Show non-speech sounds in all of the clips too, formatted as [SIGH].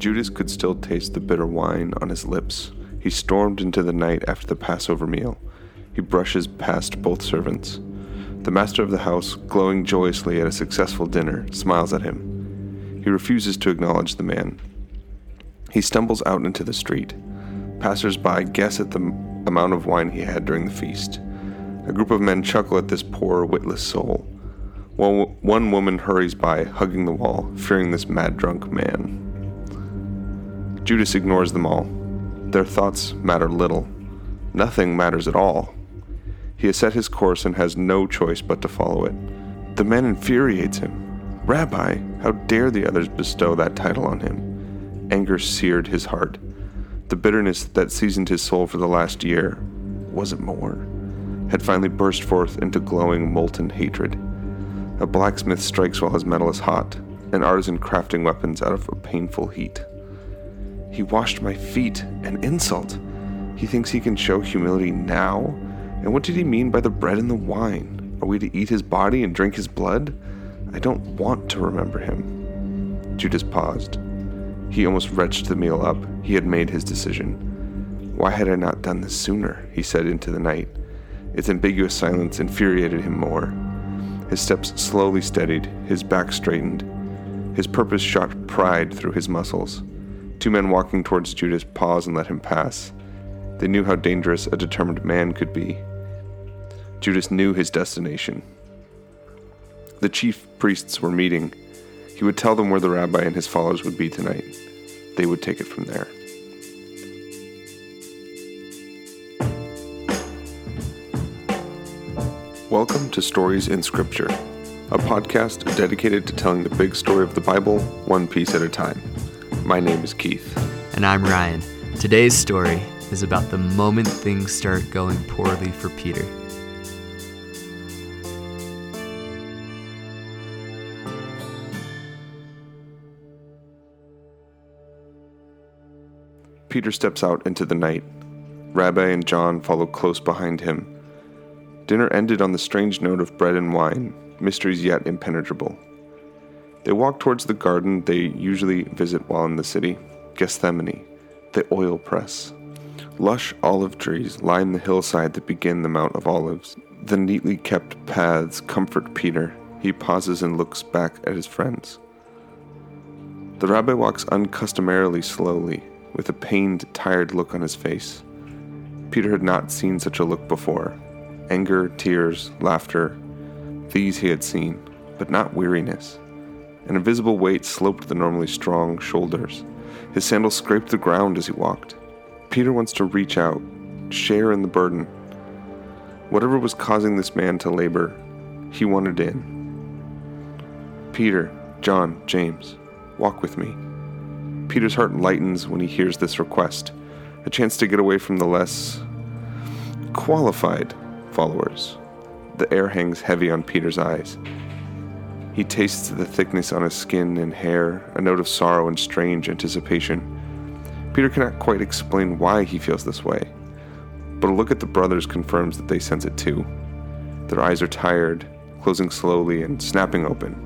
Judas could still taste the bitter wine on his lips. He stormed into the night after the Passover meal. He brushes past both servants. The master of the house, glowing joyously at a successful dinner, smiles at him. He refuses to acknowledge the man. He stumbles out into the street. Passers by guess at the amount of wine he had during the feast. A group of men chuckle at this poor, witless soul, while one woman hurries by, hugging the wall, fearing this mad drunk man. Judas ignores them all. Their thoughts matter little. Nothing matters at all. He has set his course and has no choice but to follow it. The man infuriates him. Rabbi, how dare the others bestow that title on him? Anger seared his heart. The bitterness that seasoned his soul for the last year, was it more? Had finally burst forth into glowing, molten hatred. A blacksmith strikes while his metal is hot, an artisan crafting weapons out of a painful heat. He washed my feet, an insult. He thinks he can show humility now? And what did he mean by the bread and the wine? Are we to eat his body and drink his blood? I don't want to remember him. Judas paused. He almost retched the meal up. He had made his decision. Why had I not done this sooner? He said into the night. Its ambiguous silence infuriated him more. His steps slowly steadied, his back straightened. His purpose shot pride through his muscles. Two men walking towards Judas paused and let him pass. They knew how dangerous a determined man could be. Judas knew his destination. The chief priests were meeting. He would tell them where the rabbi and his followers would be tonight. They would take it from there. Welcome to Stories in Scripture, a podcast dedicated to telling the big story of the Bible one piece at a time. My name is Keith. And I'm Ryan. Today's story is about the moment things start going poorly for Peter. Peter steps out into the night. Rabbi and John follow close behind him. Dinner ended on the strange note of bread and wine, mysteries yet impenetrable. They walk towards the garden they usually visit while in the city Gethsemane, the oil press. Lush olive trees line the hillside that begin the Mount of Olives. The neatly kept paths comfort Peter. He pauses and looks back at his friends. The rabbi walks uncustomarily slowly, with a pained, tired look on his face. Peter had not seen such a look before. Anger, tears, laughter, these he had seen, but not weariness. An invisible weight sloped the normally strong shoulders. His sandals scraped the ground as he walked. Peter wants to reach out, share in the burden. Whatever was causing this man to labor, he wanted in. Peter, John, James, walk with me. Peter's heart lightens when he hears this request, a chance to get away from the less qualified followers. The air hangs heavy on Peter's eyes. He tastes the thickness on his skin and hair, a note of sorrow and strange anticipation. Peter cannot quite explain why he feels this way, but a look at the brothers confirms that they sense it too. Their eyes are tired, closing slowly and snapping open.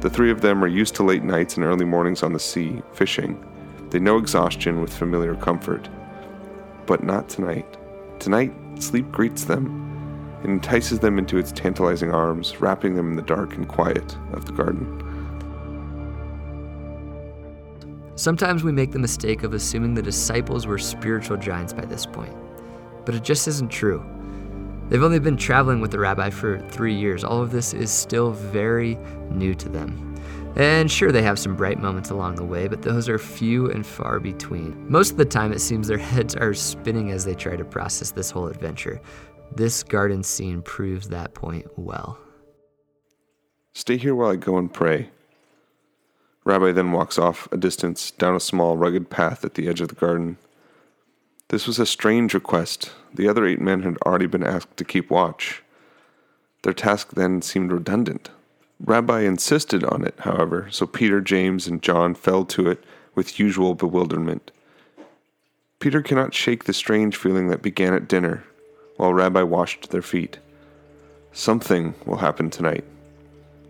The three of them are used to late nights and early mornings on the sea, fishing. They know exhaustion with familiar comfort. But not tonight. Tonight, sleep greets them entices them into its tantalizing arms, wrapping them in the dark and quiet of the garden. Sometimes we make the mistake of assuming the disciples were spiritual giants by this point, but it just isn't true. They've only been traveling with the rabbi for three years. All of this is still very new to them. And sure, they have some bright moments along the way, but those are few and far between. Most of the time, it seems their [LAUGHS] heads are spinning as they try to process this whole adventure. This garden scene proves that point well. Stay here while I go and pray. Rabbi then walks off a distance down a small, rugged path at the edge of the garden. This was a strange request. The other eight men had already been asked to keep watch. Their task then seemed redundant. Rabbi insisted on it, however, so Peter, James, and John fell to it with usual bewilderment. Peter cannot shake the strange feeling that began at dinner while Rabbi washed their feet. Something will happen tonight.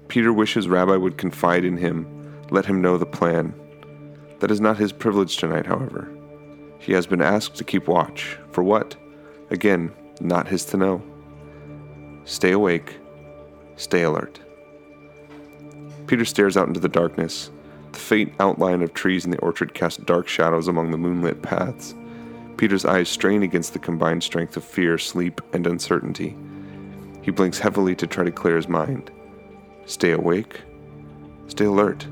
Peter wishes Rabbi would confide in him, let him know the plan. That is not his privilege tonight, however. He has been asked to keep watch. For what? Again, not his to know. Stay awake, stay alert. Peter stares out into the darkness. The faint outline of trees in the orchard casts dark shadows among the moonlit paths. Peter's eyes strain against the combined strength of fear, sleep, and uncertainty. He blinks heavily to try to clear his mind. Stay awake, stay alert.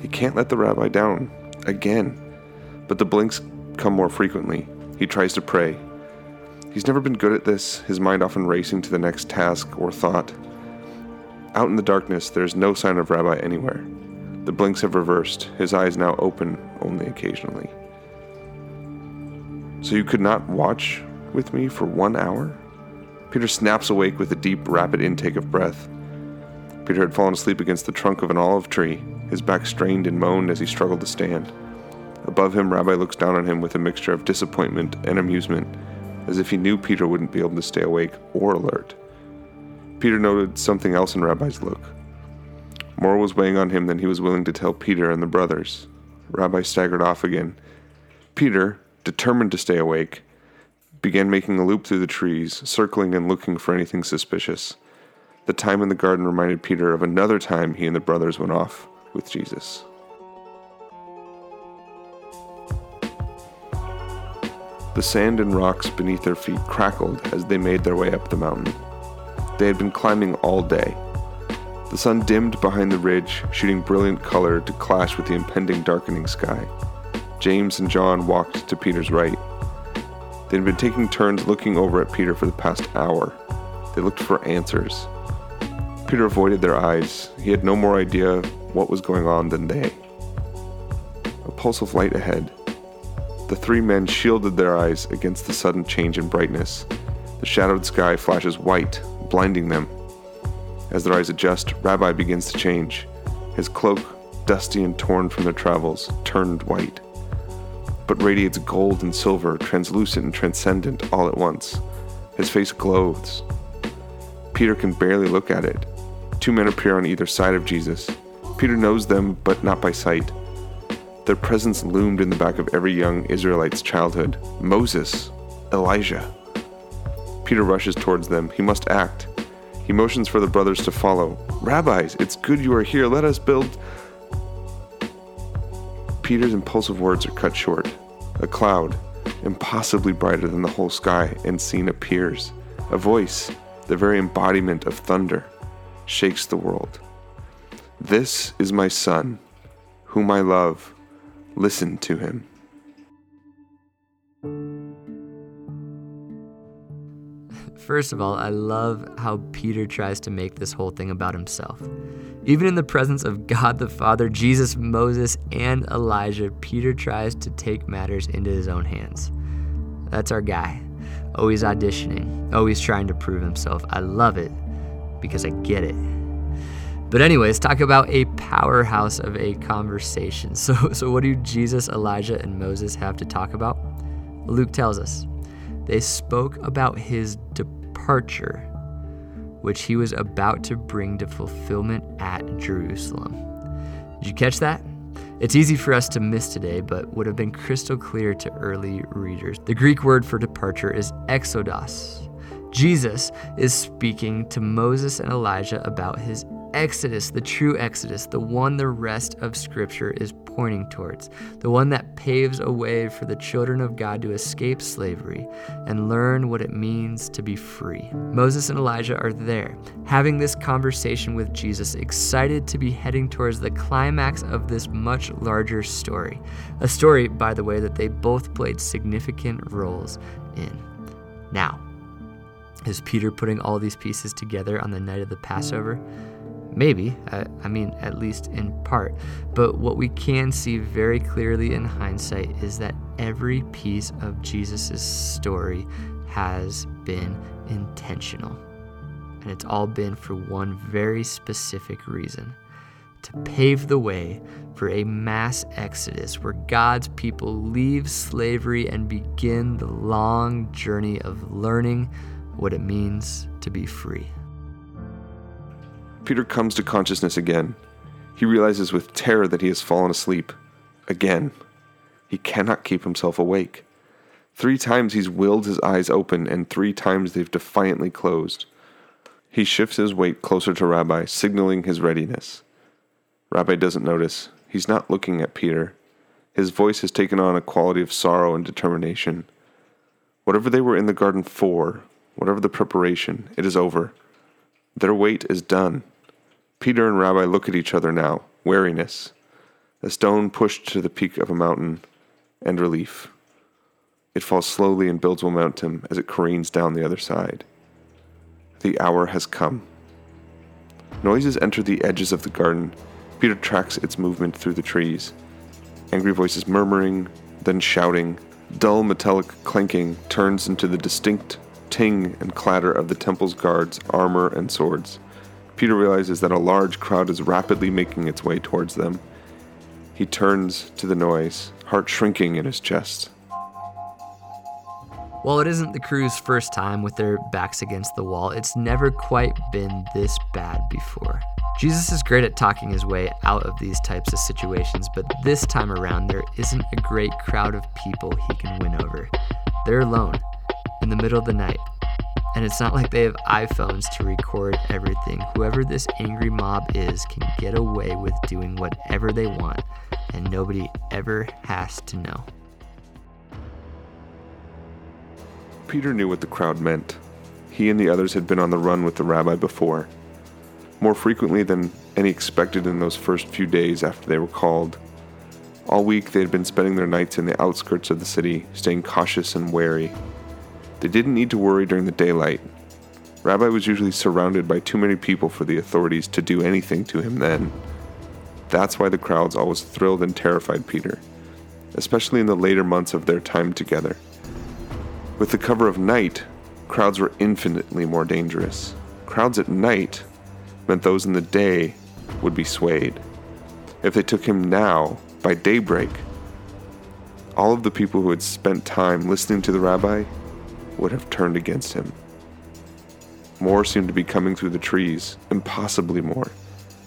He can't let the rabbi down. Again. But the blinks come more frequently. He tries to pray. He's never been good at this, his mind often racing to the next task or thought. Out in the darkness, there is no sign of Rabbi anywhere. The blinks have reversed, his eyes now open only occasionally. So you could not watch with me for one hour? Peter snaps awake with a deep, rapid intake of breath. Peter had fallen asleep against the trunk of an olive tree, his back strained and moaned as he struggled to stand. Above him, Rabbi looks down on him with a mixture of disappointment and amusement, as if he knew Peter wouldn't be able to stay awake or alert. Peter noted something else in Rabbi's look. More was weighing on him than he was willing to tell Peter and the brothers. Rabbi staggered off again. Peter, determined to stay awake, began making a loop through the trees, circling and looking for anything suspicious. The time in the garden reminded Peter of another time he and the brothers went off with Jesus. The sand and rocks beneath their feet crackled as they made their way up the mountain. They had been climbing all day. The sun dimmed behind the ridge, shooting brilliant color to clash with the impending darkening sky. James and John walked to Peter's right. They had been taking turns looking over at Peter for the past hour. They looked for answers. Peter avoided their eyes. He had no more idea what was going on than they. A pulse of light ahead. The three men shielded their eyes against the sudden change in brightness. The shadowed sky flashes white, blinding them. As their eyes adjust, Rabbi begins to change. His cloak, dusty and torn from their travels, turned white, but radiates gold and silver, translucent and transcendent all at once. His face glows. Peter can barely look at it. Two men appear on either side of Jesus. Peter knows them, but not by sight. Their presence loomed in the back of every young Israelite's childhood Moses, Elijah. Peter rushes towards them. He must act. He motions for the brothers to follow. Rabbis, it's good you are here. Let us build. Peter's impulsive words are cut short. A cloud, impossibly brighter than the whole sky and seen, appears. A voice, the very embodiment of thunder, shakes the world. This is my son, whom I love. Listen to him. First of all, I love how Peter tries to make this whole thing about himself. Even in the presence of God the Father, Jesus, Moses, and Elijah, Peter tries to take matters into his own hands. That's our guy. Always auditioning, always trying to prove himself. I love it because I get it. But anyways, talk about a powerhouse of a conversation. [LAUGHS] So so what do Jesus, Elijah, and Moses have to talk about? Luke tells us. They spoke about his departure, which he was about to bring to fulfillment at Jerusalem. Did you catch that? It's easy for us to miss today, but would have been crystal clear to early readers. The Greek word for departure is exodos. Jesus is speaking to Moses and Elijah about his Exodus, the true Exodus, the one the rest of Scripture is pointing towards, the one that paves a way for the children of God to escape slavery and learn what it means to be free. Moses and Elijah are there, having this conversation with Jesus, excited to be heading towards the climax of this much larger story. A story, by the way, that they both played significant roles in. Now, is Peter putting all these pieces together on the night of the Passover? Maybe, I mean, at least in part. But what we can see very clearly in hindsight is that every piece of Jesus' story has been intentional. And it's all been for one very specific reason to pave the way for a mass exodus where God's people leave slavery and begin the long journey of learning what it means to be free. Peter comes to consciousness again. He realizes with terror that he has fallen asleep. Again. He cannot keep himself awake. Three times he's willed his eyes open, and three times they've defiantly closed. He shifts his weight closer to Rabbi, signaling his readiness. Rabbi doesn't notice. He's not looking at Peter. His voice has taken on a quality of sorrow and determination. Whatever they were in the garden for, whatever the preparation, it is over. Their wait is done. Peter and Rabbi look at each other now, wariness. A stone pushed to the peak of a mountain, and relief. It falls slowly and builds momentum as it careens down the other side. The hour has come. Noises enter the edges of the garden. Peter tracks its movement through the trees. Angry voices murmuring, then shouting. Dull metallic clanking turns into the distinct ting and clatter of the temple's guards' armor and swords. Peter realizes that a large crowd is rapidly making its way towards them. He turns to the noise, heart shrinking in his chest. While it isn't the crew's first time with their backs against the wall, it's never quite been this bad before. Jesus is great at talking his way out of these types of situations, but this time around, there isn't a great crowd of people he can win over. They're alone, in the middle of the night, and it's not like they have iPhones to record everything. Whoever this angry mob is can get away with doing whatever they want, and nobody ever has to know. Peter knew what the crowd meant. He and the others had been on the run with the rabbi before, more frequently than any expected in those first few days after they were called. All week they had been spending their nights in the outskirts of the city, staying cautious and wary. They didn't need to worry during the daylight. Rabbi was usually surrounded by too many people for the authorities to do anything to him then. That's why the crowds always thrilled and terrified Peter, especially in the later months of their time together. With the cover of night, crowds were infinitely more dangerous. Crowds at night meant those in the day would be swayed. If they took him now, by daybreak, all of the people who had spent time listening to the rabbi would have turned against him. More seemed to be coming through the trees, impossibly more.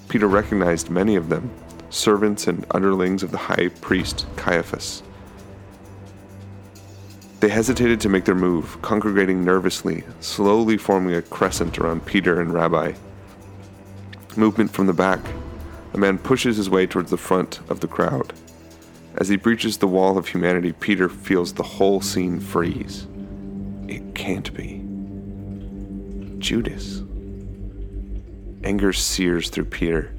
Peter recognized many of them, servants and underlings of the high priest Caiaphas. They hesitated to make their move, congregating nervously, slowly forming a crescent around Peter and Rabbi. Movement from the back. A man pushes his way towards the front of the crowd. As he breaches the wall of humanity, Peter feels the whole scene freeze. It can't be. Judas. Anger sears through Peter.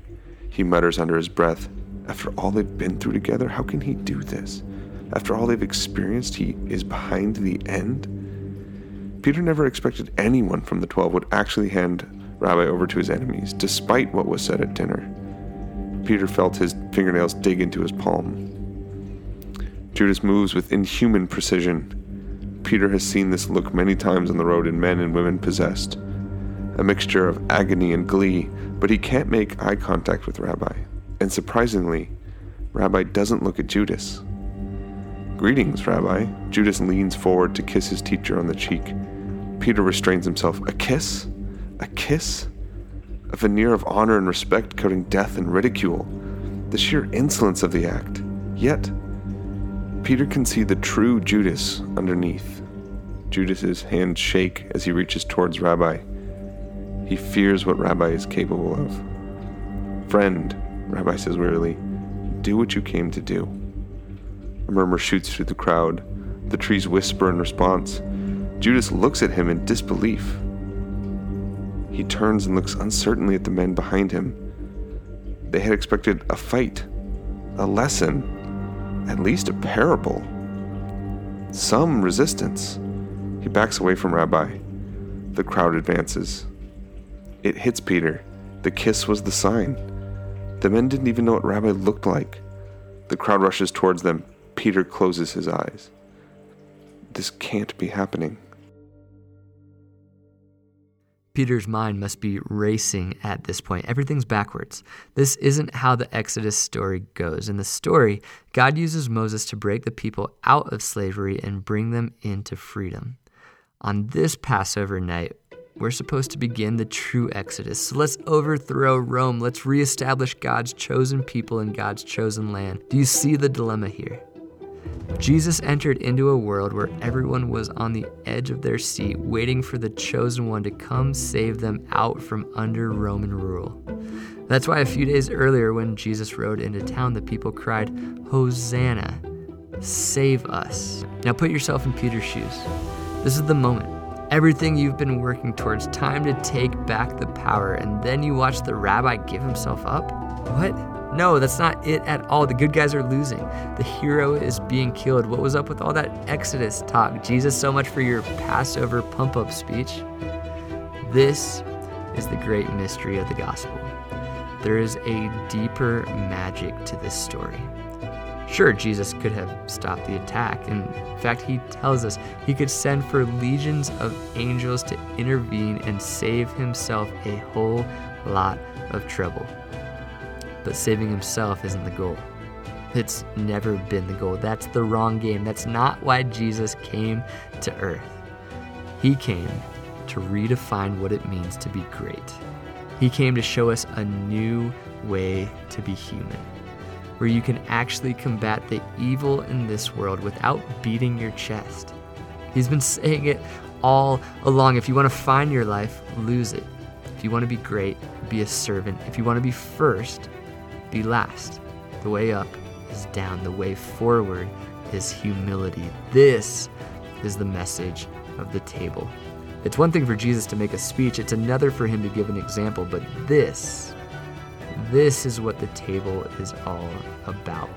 He mutters under his breath, After all they've been through together, how can he do this? After all they've experienced, he is behind the end? Peter never expected anyone from the Twelve would actually hand Rabbi over to his enemies, despite what was said at dinner. Peter felt his fingernails dig into his palm. Judas moves with inhuman precision. Peter has seen this look many times on the road in men and women possessed. A mixture of agony and glee, but he can't make eye contact with Rabbi. And surprisingly, Rabbi doesn't look at Judas. Greetings, Rabbi. Judas leans forward to kiss his teacher on the cheek. Peter restrains himself. A kiss? A kiss? A veneer of honor and respect coating death and ridicule. The sheer insolence of the act. Yet, Peter can see the true Judas underneath. Judas's hands shake as he reaches towards Rabbi. He fears what Rabbi is capable of. Friend, Rabbi says wearily, do what you came to do. A murmur shoots through the crowd. The trees whisper in response. Judas looks at him in disbelief. He turns and looks uncertainly at the men behind him. They had expected a fight, a lesson, at least a parable. Some resistance. He backs away from Rabbi. The crowd advances. It hits Peter. The kiss was the sign. The men didn't even know what Rabbi looked like. The crowd rushes towards them, Peter closes his eyes. This can't be happening. Peter's mind must be racing at this point. Everything's backwards. This isn't how the Exodus story goes. In the story, God uses Moses to break the people out of slavery and bring them into freedom. On this Passover night, we're supposed to begin the true Exodus. So let's overthrow Rome. Let's reestablish God's chosen people in God's chosen land. Do you see the dilemma here? Jesus entered into a world where everyone was on the edge of their seat, waiting for the chosen one to come save them out from under Roman rule. That's why a few days earlier, when Jesus rode into town, the people cried, Hosanna, save us. Now put yourself in Peter's shoes. This is the moment. Everything you've been working towards, time to take back the power, and then you watch the rabbi give himself up? What? No, that's not it at all. The good guys are losing. The hero is being killed. What was up with all that Exodus talk? Jesus, so much for your Passover pump up speech. This is the great mystery of the gospel. There is a deeper magic to this story. Sure, Jesus could have stopped the attack. In fact, he tells us he could send for legions of angels to intervene and save himself a whole lot of trouble. But saving himself isn't the goal. It's never been the goal. That's the wrong game. That's not why Jesus came to earth. He came to redefine what it means to be great. He came to show us a new way to be human where you can actually combat the evil in this world without beating your chest. He's been saying it all along. If you want to find your life, lose it. If you want to be great, be a servant. If you want to be first, be last. The way up is down, the way forward is humility. This is the message of the table. It's one thing for Jesus to make a speech, it's another for him to give an example, but this this is what the table is all about.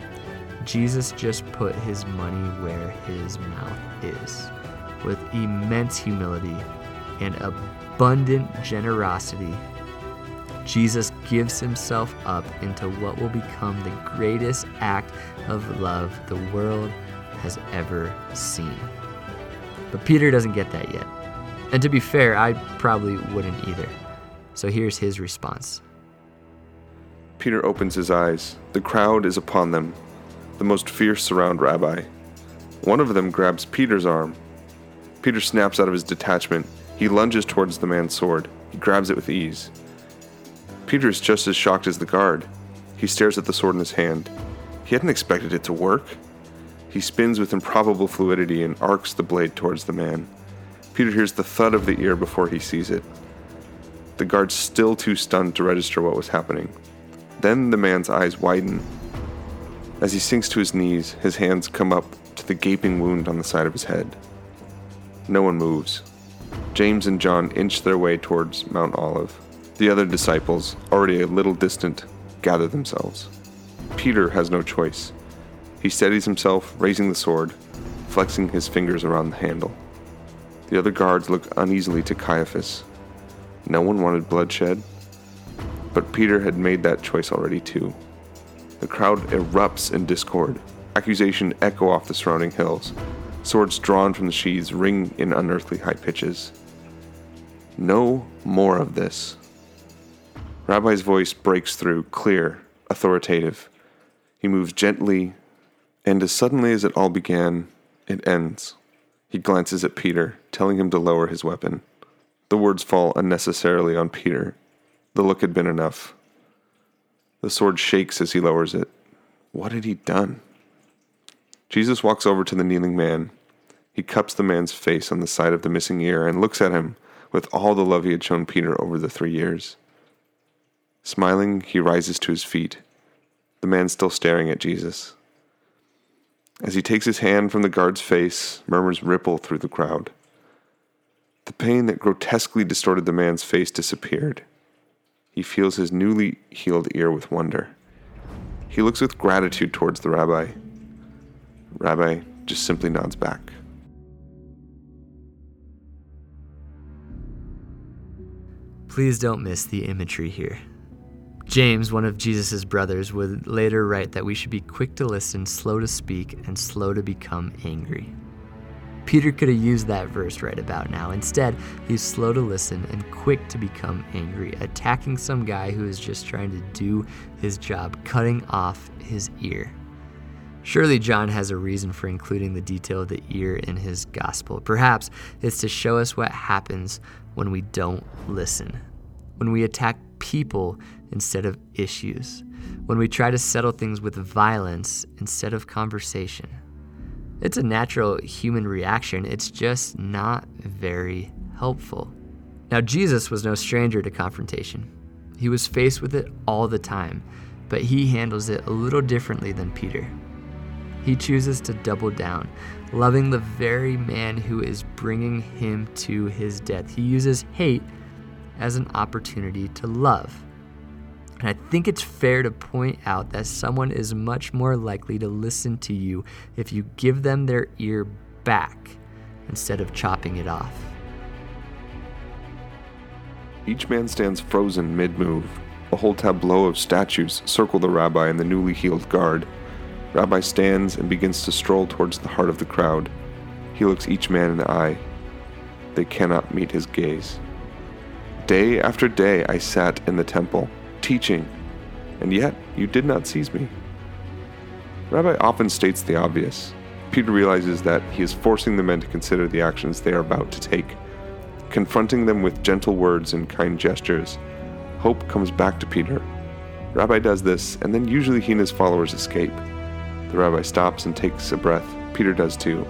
Jesus just put his money where his mouth is. With immense humility and abundant generosity, Jesus gives himself up into what will become the greatest act of love the world has ever seen. But Peter doesn't get that yet. And to be fair, I probably wouldn't either. So here's his response. Peter opens his eyes. The crowd is upon them. The most fierce surround Rabbi. One of them grabs Peter's arm. Peter snaps out of his detachment. He lunges towards the man's sword. He grabs it with ease. Peter is just as shocked as the guard. He stares at the sword in his hand. He hadn't expected it to work. He spins with improbable fluidity and arcs the blade towards the man. Peter hears the thud of the ear before he sees it. The guard's still too stunned to register what was happening. Then the man's eyes widen. As he sinks to his knees, his hands come up to the gaping wound on the side of his head. No one moves. James and John inch their way towards Mount Olive. The other disciples, already a little distant, gather themselves. Peter has no choice. He steadies himself, raising the sword, flexing his fingers around the handle. The other guards look uneasily to Caiaphas. No one wanted bloodshed, but Peter had made that choice already too. The crowd erupts in discord. Accusation echo off the surrounding hills. Swords drawn from the sheaths ring in unearthly high pitches. No more of this. Rabbi's voice breaks through, clear, authoritative. He moves gently, and as suddenly as it all began, it ends. He glances at Peter, telling him to lower his weapon. The words fall unnecessarily on Peter, the look had been enough. The sword shakes as he lowers it. What had he done? Jesus walks over to the kneeling man. He cups the man's face on the side of the missing ear and looks at him with all the love he had shown Peter over the three years. Smiling, he rises to his feet, the man still staring at Jesus. As he takes his hand from the guard's face, murmurs ripple through the crowd. The pain that grotesquely distorted the man's face disappeared. He feels his newly healed ear with wonder. He looks with gratitude towards the rabbi. Rabbi just simply nods back. Please don't miss the imagery here. James, one of Jesus' brothers, would later write that we should be quick to listen, slow to speak, and slow to become angry. Peter could have used that verse right about now. Instead, he's slow to listen and quick to become angry, attacking some guy who is just trying to do his job, cutting off his ear. Surely John has a reason for including the detail of the ear in his gospel. Perhaps it's to show us what happens when we don't listen, when we attack people instead of issues, when we try to settle things with violence instead of conversation. It's a natural human reaction, it's just not very helpful. Now, Jesus was no stranger to confrontation. He was faced with it all the time, but he handles it a little differently than Peter. He chooses to double down, loving the very man who is bringing him to his death. He uses hate as an opportunity to love. And I think it's fair to point out that someone is much more likely to listen to you if you give them their ear back instead of chopping it off. Each man stands frozen mid move. A whole tableau of statues circle the rabbi and the newly healed guard. Rabbi stands and begins to stroll towards the heart of the crowd. He looks each man in the eye. They cannot meet his gaze. Day after day I sat in the temple, teaching, and yet you did not seize me. Rabbi often states the obvious. Peter realizes that he is forcing the men to consider the actions they are about to take confronting them with gentle words and kind gestures. Hope comes back to Peter. Rabbi does this, and then usually he and his followers escape. The rabbi stops and takes a breath. Peter does too.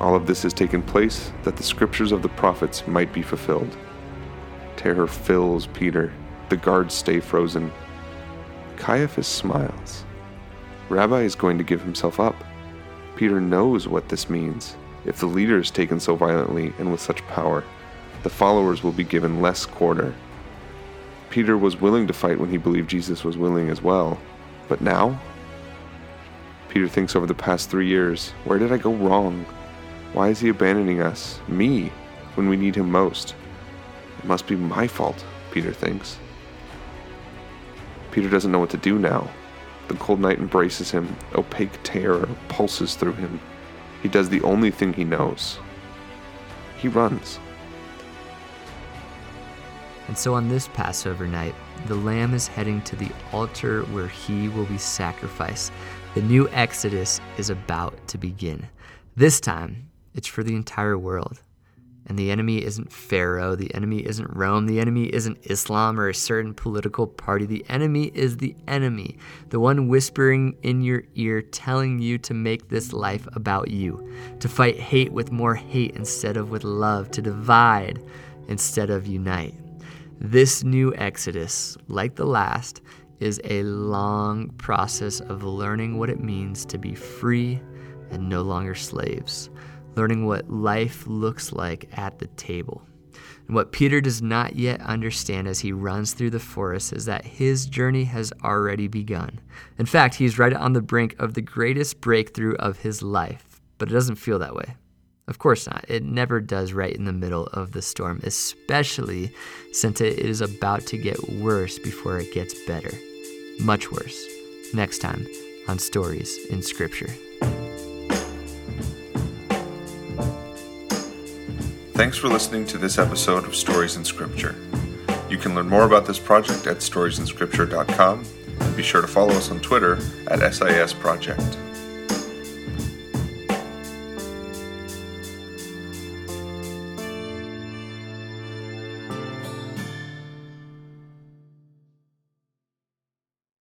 All of this has taken place that the scriptures of the prophets might be fulfilled. Terror fills Peter. The guards stay frozen. Caiaphas smiles. Rabbi is going to give himself up. Peter knows what this means. If the leader is taken so violently and with such power, the followers will be given less quarter. Peter was willing to fight when he believed Jesus was willing as well, but now? Peter thinks over the past three years where did I go wrong? Why is he abandoning us, me, when we need him most? It must be my fault, Peter thinks. Peter doesn't know what to do now. The cold night embraces him, opaque terror pulses through him. He does the only thing he knows he runs. And so on this Passover night, the Lamb is heading to the altar where he will be sacrificed. The new Exodus is about to begin. This time, it's for the entire world. And the enemy isn't Pharaoh, the enemy isn't Rome, the enemy isn't Islam or a certain political party. The enemy is the enemy, the one whispering in your ear, telling you to make this life about you, to fight hate with more hate instead of with love, to divide instead of unite. This new Exodus, like the last, is a long process of learning what it means to be free and no longer slaves learning what life looks like at the table. And what Peter does not yet understand as he runs through the forest is that his journey has already begun. In fact, he's right on the brink of the greatest breakthrough of his life, but it doesn't feel that way. Of course not. It never does right in the middle of the storm, especially since it is about to get worse before it gets better. Much worse. Next time on Stories in Scripture. Thanks for listening to this episode of Stories in Scripture. You can learn more about this project at storiesinscripture.com and be sure to follow us on Twitter at SIS Project.